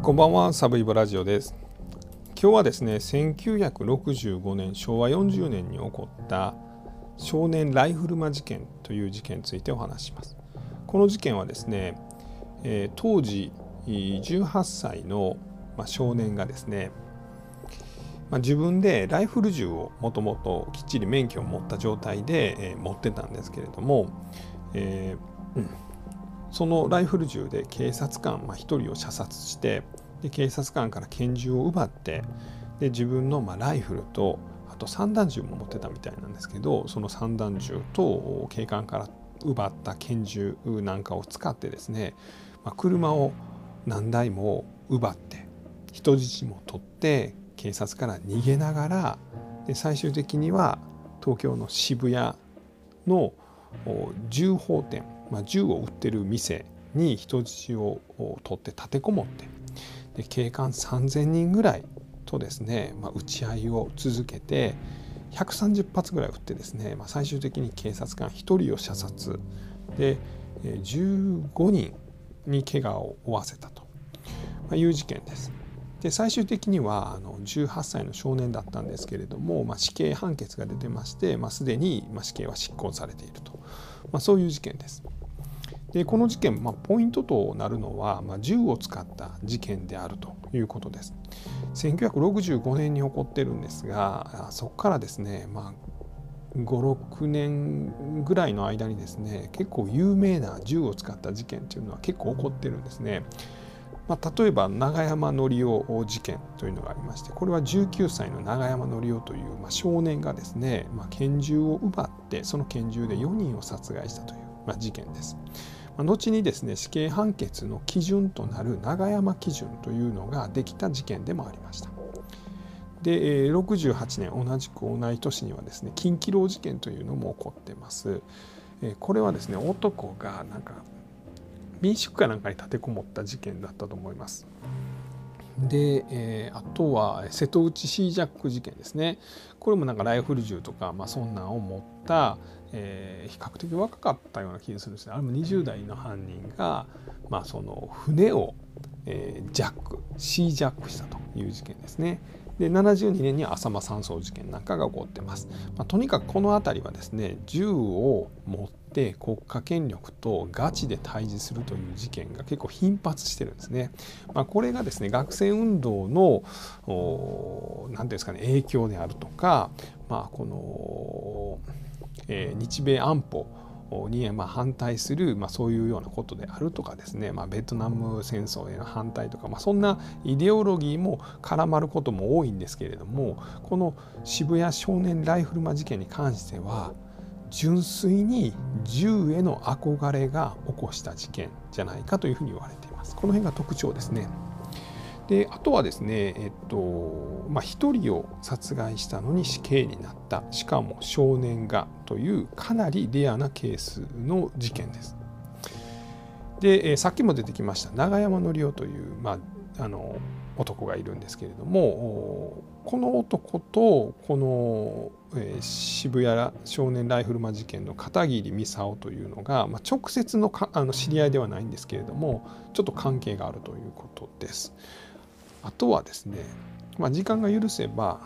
こんばんは、サブイボラジオです。今日はですね、1965年、昭和40年に起こった少年ライフルマ事件という事件についてお話します。この事件はですね、え、当時18歳の、少年がですね、ま、自分でライフル銃をもともときっちり免許を持った状態で、え、持ってたんですけれども、えーうんそのライフル銃で警察官、まあ、1人を射殺してで警察官から拳銃を奪ってで自分のまあライフルとあと散弾銃も持ってたみたいなんですけどその散弾銃と警官から奪った拳銃なんかを使ってですね、まあ、車を何台も奪って人質も取って警察から逃げながらで最終的には東京の渋谷の銃砲店まあ、銃を売ってる店に人質を取って立てこもってで警官3,000人ぐらいとですね、まあ、撃ち合いを続けて130発ぐらい撃ってですね、まあ、最終的に警察官1人を射殺で15人に怪我を負わせたという事件です。で最終的にはあの18歳の少年だったんですけれども、まあ、死刑判決が出てまして、まあ、すでに死刑は執行されていると、まあ、そういう事件です。でこの事件、まあ、ポイントとなるのは、まあ、銃を使った事件であるということです。1965年に起こってるんですがそこからですね、まあ、56年ぐらいの間にですね結構有名な銃を使った事件というのは結構起こってるんですね。まあ、例えば永山則夫事件というのがありましてこれは19歳の永山則夫という、まあ、少年がですね、まあ、拳銃を奪ってその拳銃で4人を殺害したという、まあ、事件です。後にですね死刑判決の基準となる永山基準というのができた事件でもありました。で68年同じく同い年にはですね近畿牢事件というのも起こってます。これはですね男がなんか民宿かなんかに立てこもった事件だったと思います。で、えー、あとは瀬戸内シージャック事件ですねこれもなんかライフル銃とか、まあ、そんなんを持った、えー、比較的若かったような気がするんですねあれも20代の犯人が、まあ、その船を、えー、ジャックシージャックしたという事件ですね。で72年には浅間山荘事件なんかが起こってます。まあ、とにかくこの辺りはですね銃を持って国家権力とガチで対峙するという事件が結構頻発してるんですね。まあ、これがですね学生運動の何ていうんですかね影響であるとか、まあ、この、えー、日米安保にま反対する、まあ、そういうようなことであるとかですね、まあ、ベトナム戦争への反対とか、まあ、そんなイデオロギーも絡まることも多いんですけれどもこの渋谷少年ライフルマ事件に関しては純粋に銃への憧れが起こした事件じゃないかというふうに言われています。この辺が特徴ですね。であとはですね、えっとまあ、1人を殺害したのに死刑になったしかも少年がというかなりレアなケースの事件です。で、えさっきも出てきました永山則夫という、まあ、あの男がいるんですけれどもこの男とこの、えー、渋谷少年ライフルマ事件の片桐美沙夫というのが、まあ、直接のかあの知り合いではないんですけれどもちょっと関係があるということです。あとはですね、まあ、時間が許せば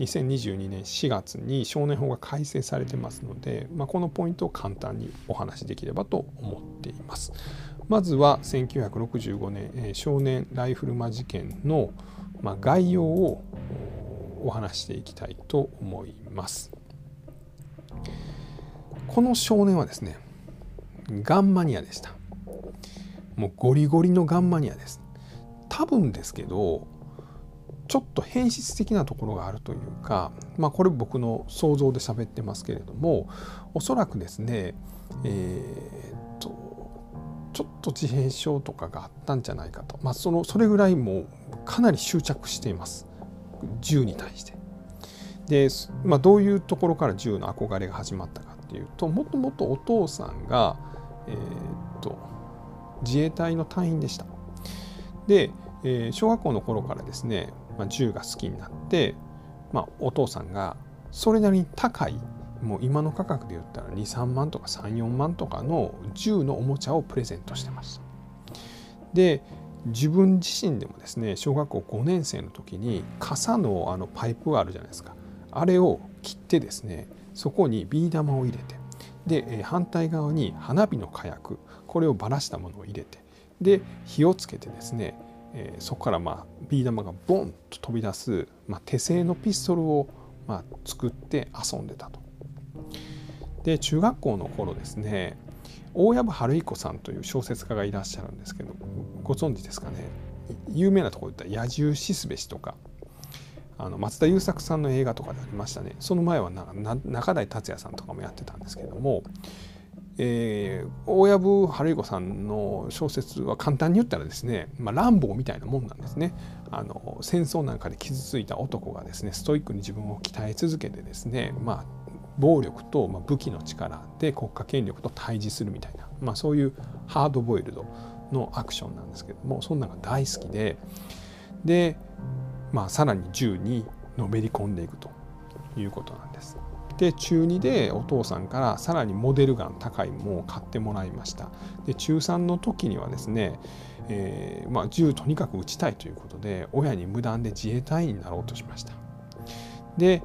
2022年4月に少年法が改正されてますので、まあ、このポイントを簡単にお話しできればと思っています。まずは1965年少年ライフルマ事件の概要をお話していきたいと思います。この少年はですねガンマニアでした。もうゴリゴリのガンマニアです。多分ですけどちょっと変質的なところがあるというか、まあ、これ僕の想像で喋ってますけれどもおそらくですね、えー、っとちょっと自閉症とかがあったんじゃないかと、まあ、そのそれぐらいもうかなり執着しています銃に対して。で、まあ、どういうところから銃の憧れが始まったかっていうともともとお父さんが、えー、っと自衛隊の隊員でした。で、えー、小学校の頃からですね、まあ、銃が好きになって、まあ、お父さんがそれなりに高いもう今の価格で言ったら23万とか34万とかの銃のおもちゃをプレゼントしてました。で自分自身でもですね小学校5年生の時に傘のあのパイプがあるじゃないですかあれを切ってですねそこにビー玉を入れてで反対側に花火の火薬これをばらしたものを入れてで火をつけてですね、そこからまあビー玉がボンと飛び出す、まあ、手製のピストルをまあ作って遊んでたと。で中学校の頃ですね大藪春彦さんという小説家がいらっしゃるんですけどご存知ですかね？有名なところで言ったら「野獣しすべし」とかあの松田優作さんの映画とかでありましたね。その前は中台達也さんとかもやってたんですけども、えー、大藪春彦さんの小説は簡単に言ったらですね、まあ、乱暴みたいなもんなんですね。あの戦争なんかで傷ついた男がですねストイックに自分を鍛え続けてですね、まあ、暴力と武器の力で国家権力と対峙するみたいな、まあ、そういうハードボイルドのアクションなんですけどもそんなのが大好きででまあ、さらに銃にのめり込んでいくということなんです。で中2でお父さんからさらにモデルガン高いものを買ってもらいましたで中3の時にはですね、えー、まあ、銃とにかく撃ちたいということで親に無断で自衛隊員になろうとしましたで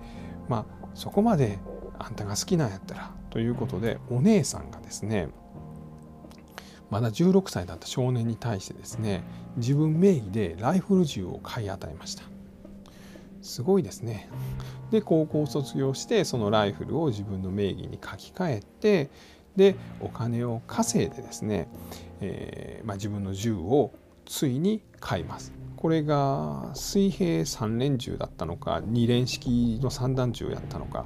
まあそこまであんたが好きなんやったらということでお姉さんがですねまだ16歳だった少年に対してですね自分名義でライフル銃を買い与えましたすごいですね。で高校卒業してそのライフルを自分の名義に書き換えてでお金を稼いでですね、えー、まあ、自分の銃をついに買います。これが水平3連銃だったのか2連式の散弾銃やったのか、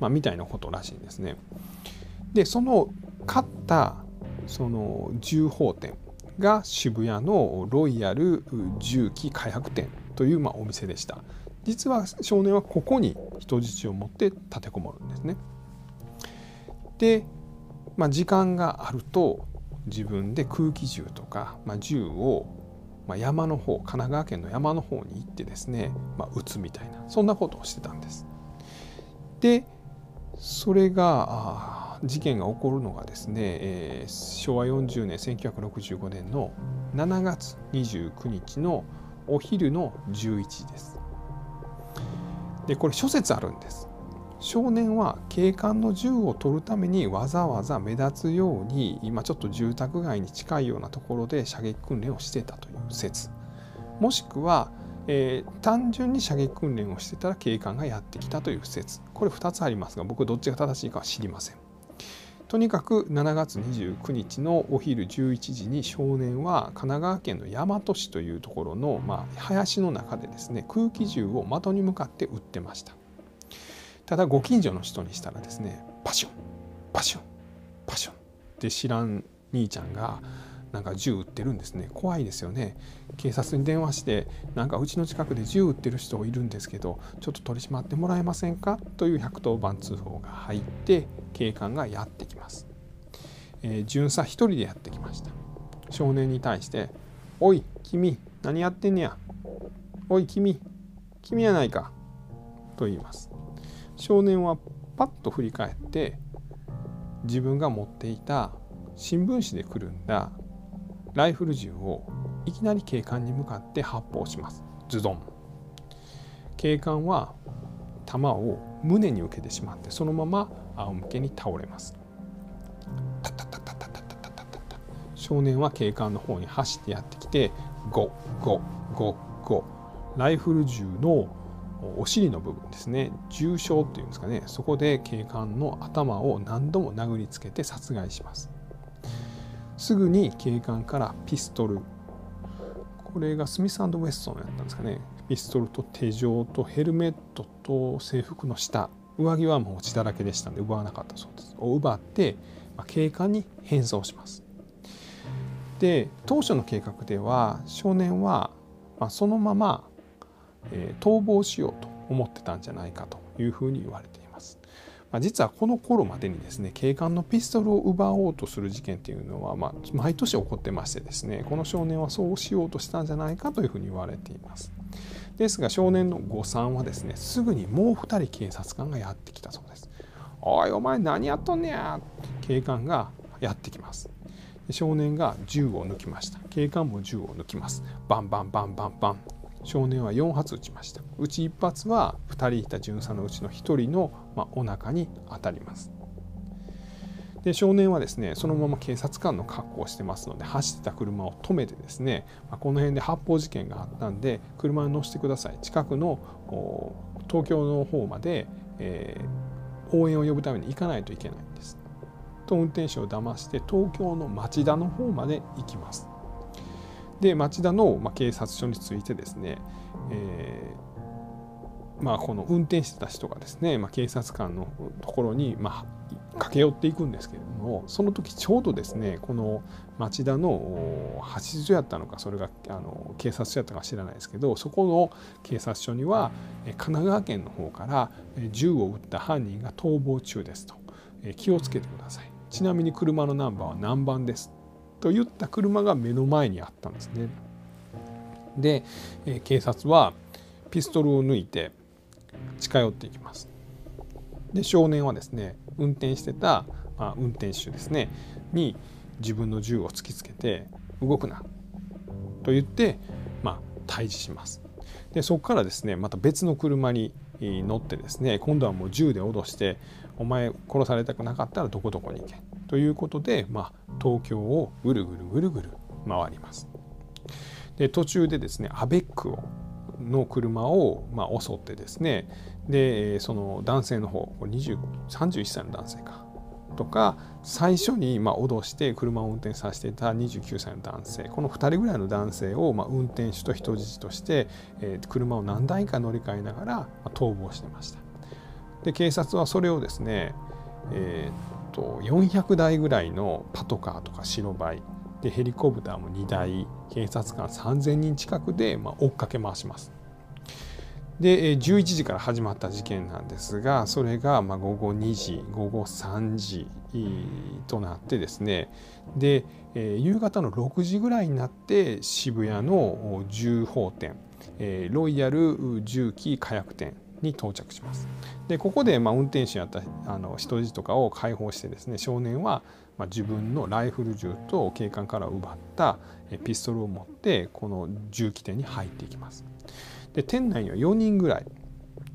まあ、みたいなことらしいんですね。でその買ったその銃砲店が渋谷のロイヤル銃器開発店というまあお店でした。実は少年はここに人質を持って立てこもるんですね。で、まあ、時間があると自分で空気銃とか、まあ、銃を、まあ、山の方神奈川県の山の方に行ってですね、まあ、撃つみたいなそんなことをしてたんです。でそれが事件が起こるのがですね、えー、昭和40年1965年の7月29日のお昼の11時です。でこれ諸説あるんです少年は警官の銃を取るためにわざわざ目立つように今ちょっと住宅街に近いようなところで射撃訓練をしてたという説もしくは、えー、単純に射撃訓練をしてたら警官がやってきたという説。これ2つありますが僕どっちが正しいかは知りません。とにかく7月29日のお昼11時に少年は神奈川県の大和市というところの、まあ、林の中でですね空気銃を的に向かって撃ってました。ただご近所の人にしたらですねパションパションパション。って知らん兄ちゃんがなんか銃撃ってるんですね。怖いですよね。警察に電話してなんかうちの近くで銃撃ってる人いるんですけどちょっと取り締まってもらえませんか？という110番通報が入って警官がやってきます、えー、巡査一人でやってきました。少年に対して「おい君何やってんねや？おい君君やないか」と言います。少年はパッと振り返って自分が持っていた新聞紙でくるんだ。ライフル銃をいきなり警官に向かって発砲します。ズドン。警官は弾を胸に受けてしまってそのまま仰向けに倒れます。少年は警官の方に走ってやってきてゴッゴッゴッゴライフル銃のお尻の部分ですね。重傷っていうんですかね。そこで警官の頭を何度も殴りつけて殺害します。すぐに警官からピストル。これがスミスウェストンやったんですかね。ピストルと手錠とヘルメットと制服の下。上着はもう血だらけでしたので奪わなかったそうです。を奪って、ま、警官に変装します。で当初の計画では少年は、ま、そのまま、え、逃亡しようと思ってたんじゃないかというふうに言われています。まあ、実はこの頃までにですね警官のピストルを奪おうとする事件っていうのは、まあ、毎年起こってましてですねこの少年はそうしようとしたんじゃないかというふうに言われています。ですが少年の誤算はですねすぐにもう2人警察官がやってきたそうです。おいお前何やっとんねや警官がやってきます。少年が銃を抜きました警官も銃を抜きますバンバンバンバンバン少年は4発撃ちました。うち1発は2人いた巡査のうちの1人の、まあ、お腹に当たります。で少年はですねそのまま警察官の格好をしてますので走ってた車を止めてですね、まあ、この辺で発砲事件があったんで車に乗せてください。近くの東京の方まで、えー、応援を呼ぶために行かないといけないんです。と運転手を騙して東京の町田の方まで行きます。で町田の、ま、警察署についてですね、えー、まあ、この運転してた人がですね、まあ、警察官のところに、まあ、駆け寄っていくんですけれどもその時ちょうどですねこの町田の橋所やったのかそれがあの警察署やったか知らないですけどそこの警察署には神奈川県の方から銃を撃った犯人が逃亡中ですと。気をつけてください。ちなみに車のナンバーは何番です？と言った車が目の前にあったんですね。で、え警察はピストルを抜いて近寄っていきます。で少年はですね運転してた、まあ、運転手ですねに自分の銃を突きつけて動くなと言って、まあ、退治します。でそこからですねまた別の車に乗ってですね今度はもう銃で脅してお前殺されたくなかったらどこどこに行けということで、まあ、東京をぐるぐるぐるぐる回ります。で途中でですねアベックをの車を、まあ、襲ってですねでその男性の方20 31歳の男性かとか最初にまあ脅して車を運転させていた29歳の男性この2人ぐらいの男性をまあ運転手と人質として、えー、車を何台か乗り換えながら、ま、逃亡してました。で警察はそれをですね、えー、と400台ぐらいのパトカーとか白バイでヘリコプターも2台警察官3000人近くで、まあ追っかけ回します。で11時から始まった事件なんですがそれがまあ午後2時午後3時となってですねで夕方の6時ぐらいになって渋谷の銃砲店ロイヤル銃器火薬店に到着します。でここでまあ運転手やったあの人質とかを解放してですね少年はま自分のライフル銃と警官から奪ったピストルを持ってこの銃器店に入っていきます。で店内には4人ぐらい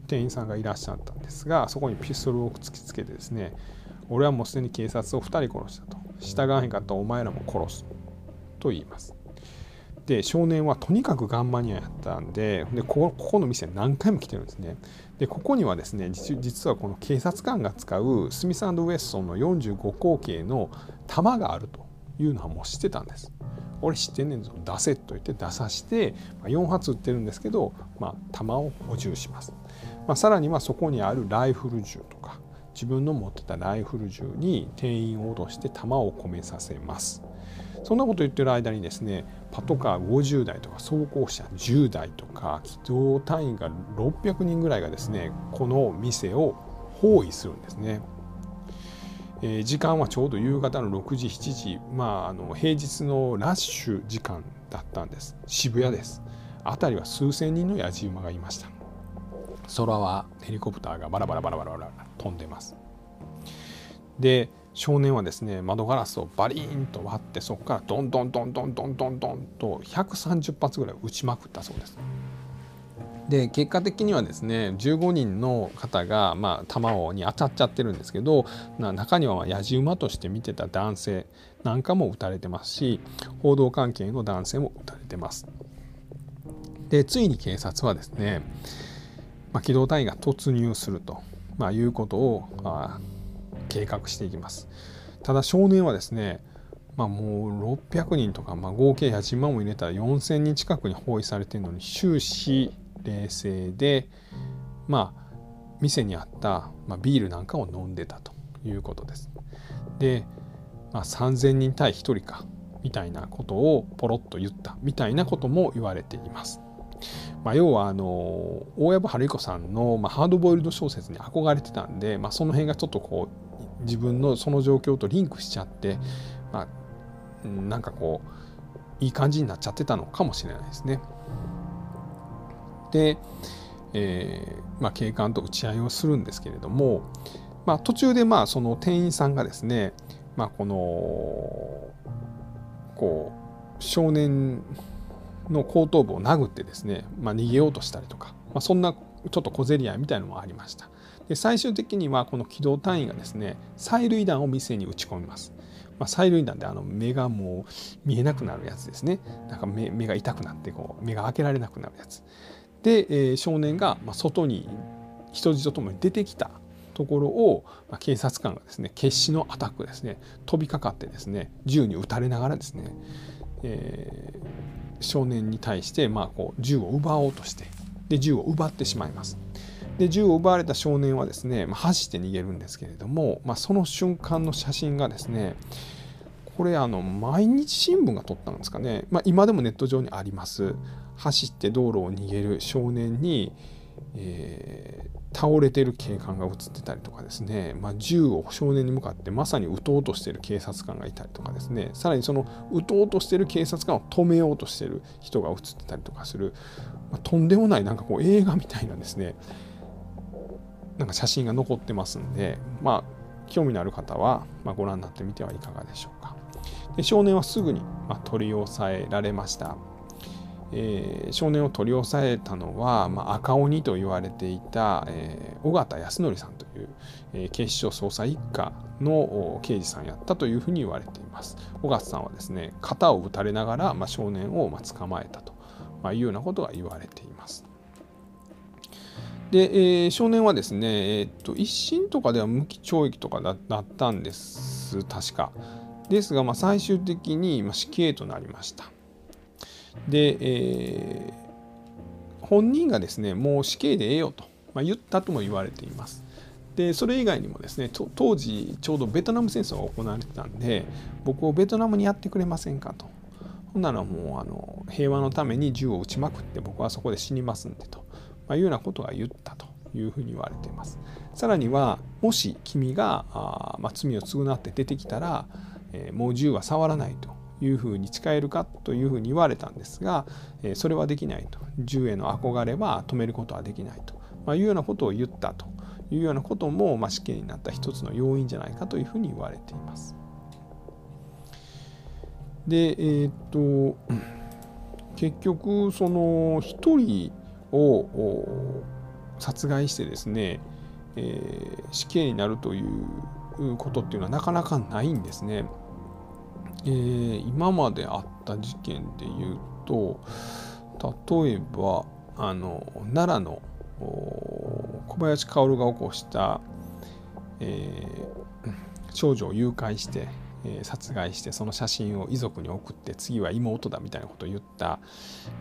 店員さんがいらっしゃったんですがそこにピストルを突きつけてですね俺はもうすでに警察を2人殺したと従わへんかったお前らも殺すと言います。で少年はとにかくガンマニアやったんででこここの店何回も来てるんですね。でここにはですね実はこの警察官が使うスミスウェッソンの45口径の弾があるというのはもう知ってたんです。俺知ってんねんぞ。出せと言って出さして、ま4発撃ってるんですけど、まあ、弾を補充します、まあ、さらにはそこにあるライフル銃とか自分の持ってたライフル銃に店員を脅して弾を込めさせます。そんなこと言ってる間にですねパトカー50台とか装甲車10台とか機動隊員が600人ぐらいがですねこの店を包囲するんですね。えー、時間はちょうど夕方の6時7時、まあ、あの平日のラッシュ時間だったんです。渋谷です。辺りは数千人のやじ馬がいました。空はヘリコプターがバラバラバラバラバラ飛んでます。で少年はですね窓ガラスをバリーンと割ってそこからドンドンドンドンドンドンドンと130発ぐらい撃ちまくったそうです。で結果的にはですね15人の方が、まあ、弾に当たっちゃってるんですけど中にはやじ馬として見てた男性なんかも撃たれてますし報道関係の男性も撃たれてます。でついに警察はですね、まあ、機動隊員が突入すると、まあ、いうことをあ計画していきますただ少年はですねまあ、もう600人とか、まあ、合計8万も入れたら4000人近くに包囲されてるのに終始冷静でまあ店にあった、まあ、ビールなんかを飲んでたということです。で、まあ、3000人対1人かみたいなことをポロッと言ったみたいなことも言われています。まあ、要はあの大藪春彦さんの、まあ、ハードボイルド小説に憧れてたんで、まあ、その辺がちょっとこう自分のその状況とリンクしちゃって、まあ、なんかこういい感じになっちゃってたのかもしれないですね。で、えーまあ、警官と打ち合いをするんですけれども、まあ、途中でまあその店員さんがですね、まあ、このこう少年の後頭部を殴ってですね、まあ、逃げようとしたりとか、まあ、そんなちょっと小競り合いみたいなのもありました。で最終的にはこの機動隊員がですね催涙弾を店に撃ち込みます。まあ、催涙弾であの目がもう見えなくなるやつですねなんか目目が痛くなってこう目が開けられなくなるやつで、えー、少年が外に人質とともに出てきたところを、まあ、警察官がですね決死のアタックですね飛びかかってですね銃に撃たれながらですね、えー、少年に対して、まあ、こう銃を奪おうとしてで銃を奪ってしまいます。で銃を奪われた少年はですね、まあ、走って逃げるんですけれども、まあ、その瞬間の写真がですねこれあの毎日新聞が撮ったんですかね、まあ、今でもネット上にあります。走って道路を逃げる少年に、えー、倒れてる警官が映ってたりとかですね、まあ、銃を少年に向かってまさに撃とうとしてる警察官がいたりとかですね。さらにその撃とうとしてる警察官を止めようとしてる人が映ってたりとかする、まあ、とんでもないなんかこう映画みたいなですね。なんか写真が残ってますんでまあ興味のある方は、まあ、ご覧になってみてはいかがでしょうかで少年はすぐに、まあ、取り押さえられましたえー、少年を取り押さえたのは、まあ、赤鬼と言われていた、えー、尾形康則さんという、えー、警視庁捜査一課の刑事さんやったというふうに言われています。尾形さんはですね肩を撃たれながら、まあ、少年を、まあ、捕まえたと、まあ、いうようなことが言われています。で、えー、少年はですね、えー、っと一審とかでは無期懲役とかだったんです確か。ですが、まあ、最終的に、ま、死刑となりました。で、えー、本人がですねもう死刑でええよと、まあ、言ったとも言われています。でそれ以外にもですね当時ちょうどベトナム戦争が行われてたんで僕をベトナムにやってくれませんかとほんならもうあの平和のために銃を撃ちまくって僕はそこで死にますんでと、まあ、いうようなことが言ったというふうに言われています。さらにはもし君があ、まあ、罪を償って出てきたら、えー、もう銃は触らないというふうに誓えるかというふうに言われたんですが、えそれはできないと。銃への憧れは止めることはできないと、まあいうようなことを言ったというようなことも、まあ死刑になった一つの要因じゃないかというふうに言われています。でえー、っと結局その一人を殺害してですね、えー、死刑になるということっていうのはなかなかないんですね。えー、今まであった事件でいうと例えばあの奈良の小林薫が起こした、えー、少女を誘拐して、え、殺害してその写真を遺族に送って次は妹だみたいなことを言った。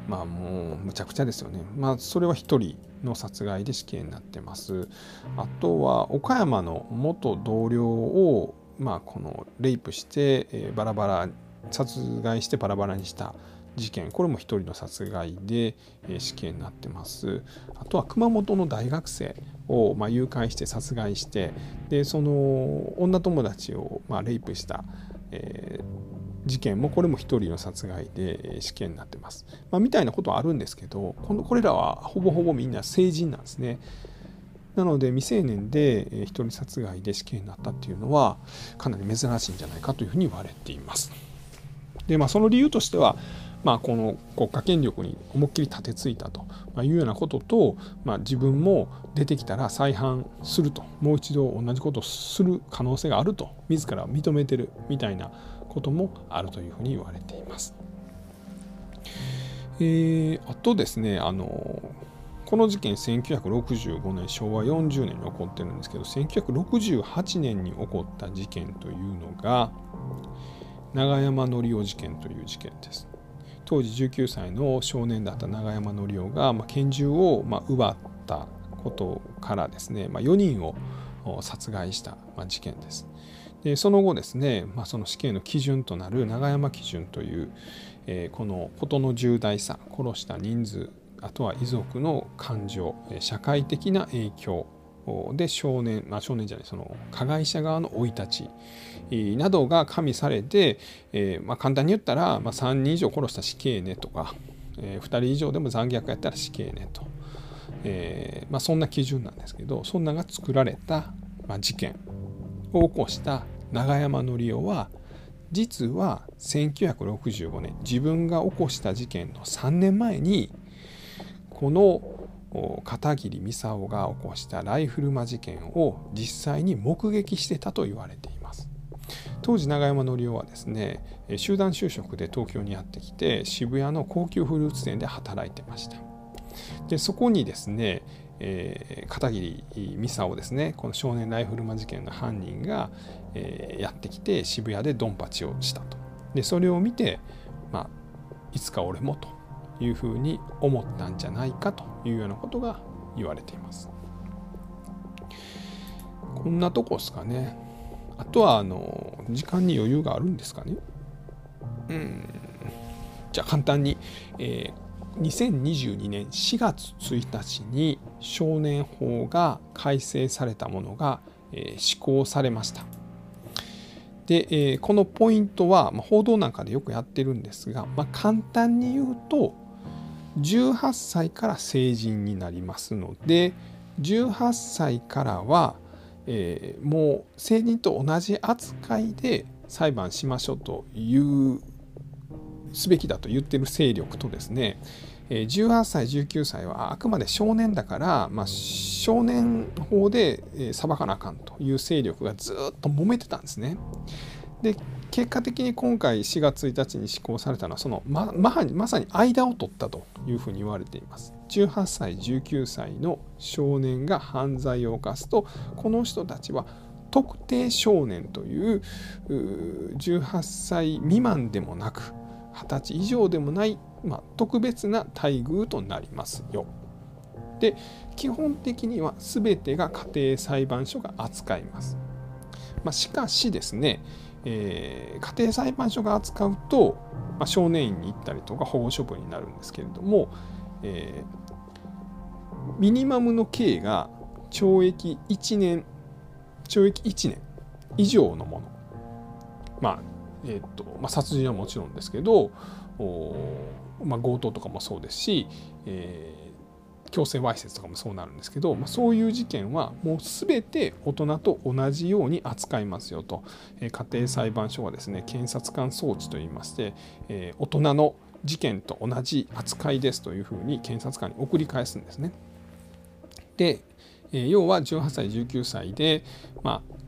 まあもうむちゃくちゃですよね。まあそれは1人の殺害で死刑になってます。あとは岡山の元同僚をまあ、このレイプして、え、バラバラ殺害してバラバラにした。事件これも1人の殺害で、え、死刑になってますあとは熊本の大学生を、ま、誘拐して殺害してでその女友達を、ま、レイプした、えー、事件もこれも1人の殺害で死刑になってます、まあ、みたいなことはあるんですけどこのこれらはほぼほぼみんな成人なんですね。なので未成年で一人殺害で死刑になったっていうのはかなり珍しいんじゃないかというふうに言われています。でまあその理由としてはまあ、この国家権力に思いっきり立てついたと。いうようなことと、まあ、自分も出てきたら再犯すると。もう一度同じことをする可能性があると。自ら認めてるみたいなこともあるというふうに言われています。えー、あとですねあのこの事件1965年昭和40年に起こってるんですけど1968年に起こった事件というのが永山則夫事件という事件です。当時19歳の少年だった永山則夫が、まあ、拳銃を、まあ、奪ったことからですね、まあ、4人を殺害した、まあ、事件です。でその後ですね、まあ、その死刑の基準となる永山基準という、えー、この事の重大さ殺した人数あとは遺族の感情社会的な影響で少年、まあ、少年じゃないその加害者側の生い立ちなどが加味されて、えー、まあ、簡単に言ったら、まあ、3人以上殺した死刑ねとか、えー、2人以上でも残虐やったら死刑ねと、えー、まそんな基準なんですけどそんなが作られた、ま事件を起こした永山則夫は実は1965年自分が起こした事件の3年前にこの片桐美沙夫が起こしたライフル魔事件を実際に目撃してたと言われています。当時永山則夫はですね集団就職で東京にやってきて渋谷の高級フルーツ店で働いてました。でそこにですね、えー、片桐美沙をですねこの少年ライフル魔事件の犯人が、えー、やってきて渋谷でドンパチをしたと。でそれを見て、まあ、いつか俺もというふうに思ったんじゃないかというようなことが言われています。こんなとこですかね。あとはあの時間に余裕があるんですかね。うん。じゃあ簡単に、えー2022年4月1日に少年法が改正されたものが、えー、施行されました。で、えー、このポイントは、まあ、報道なんかでよくやってるんですが、まあ、簡単に言うと18歳から成人になりますので18歳からは、えー、もう成人と同じ扱いで裁判しましょうというすべきだと言ってる勢力とですね18歳19歳はあくまで少年だから、まあ、少年法で裁かなあかんという勢力がずっと揉めてたんですね。で結果的に今回4月1日に施行されたのはそのまままさに間を取ったというふうに言われています。18歳19歳の少年が犯罪を犯すとこの人たちは特定少年という18歳未満でもなく20歳以上でもない、まあ、特別な待遇となりますよ。で基本的には全てが家庭裁判所が扱います。まあ、しかしですね、えー、家庭裁判所が扱うと、まあ、少年院に行ったりとか保護処分になるんですけれども、えー、ミニマムの刑が懲役1年懲役1年以上のもの。まあえーとまあ、殺人はもちろんですけどまあ、強盗とかもそうですし、え、強制わいせつとかもそうなるんですけど、まあ、そういう事件はもう全て大人と同じように扱いますよと、え、家庭裁判所はですね検察官装置といいまして、え、大人の事件と同じ扱いですというふうに検察官に送り返すんですね。で、え、要は18歳19歳で、まあ、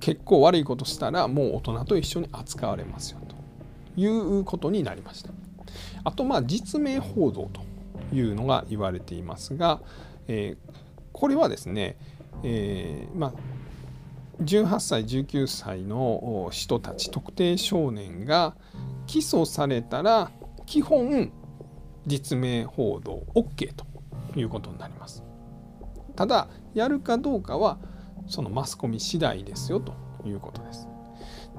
結構悪いことしたらもう大人と一緒に扱われますよということになりました。あとまあ実名報道というのが言われていますが、えー、これはですね、えー、まあ18歳19歳の人たち特定少年が起訴されたら基本実名報道 OK ということになります。ただやるかどうかはそのマスコミ次第ですよということです。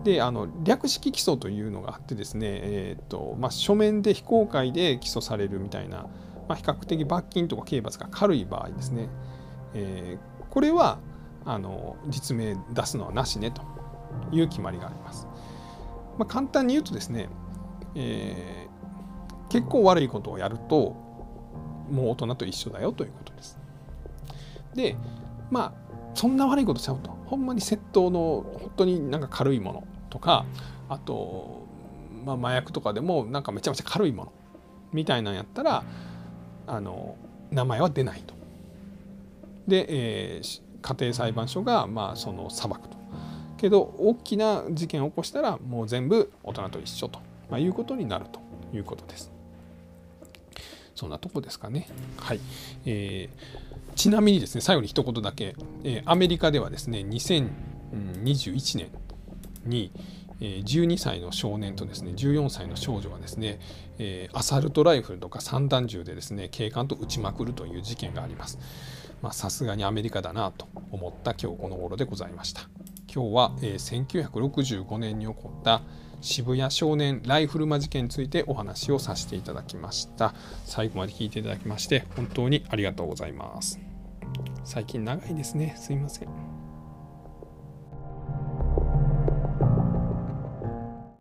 であの略式起訴というのがあってですね、えーとまあ、書面で非公開で起訴されるみたいな、まあ、比較的罰金とか刑罰が軽い場合ですね、えー、これはあの実名出すのはなしねという決まりがあります。まあ、簡単に言うとですね、えー、結構悪いことをやるともう大人と一緒だよということです。でまあそんな悪いことしちゃうとほんまに窃盗の本当になんか軽いものとかあと、まあ、麻薬とかでもなんかめちゃめちゃ軽いものみたいなんやったらあの名前は出ないと。で、えー、家庭裁判所がまあその裁くと。けど大きな事件を起こしたらもう全部大人と一緒と、まあ、いうことになるということです。そんなとこですかね。はい。えーちなみにですね、最後に一言だけ、えー、アメリカではですね、2021年に、12歳の少年とですね、14歳の少女がですね、アサルトライフルとか散弾銃でですね、警官と撃ちまくるという事件があります。さすがにアメリカだなと思った今日この頃でございました。今日は、えー、1965年に起こった渋谷少年ライフル魔事件についてお話をさせていただきました最後まで聞いていただきまして本当にありがとうございます最近長いですねすいません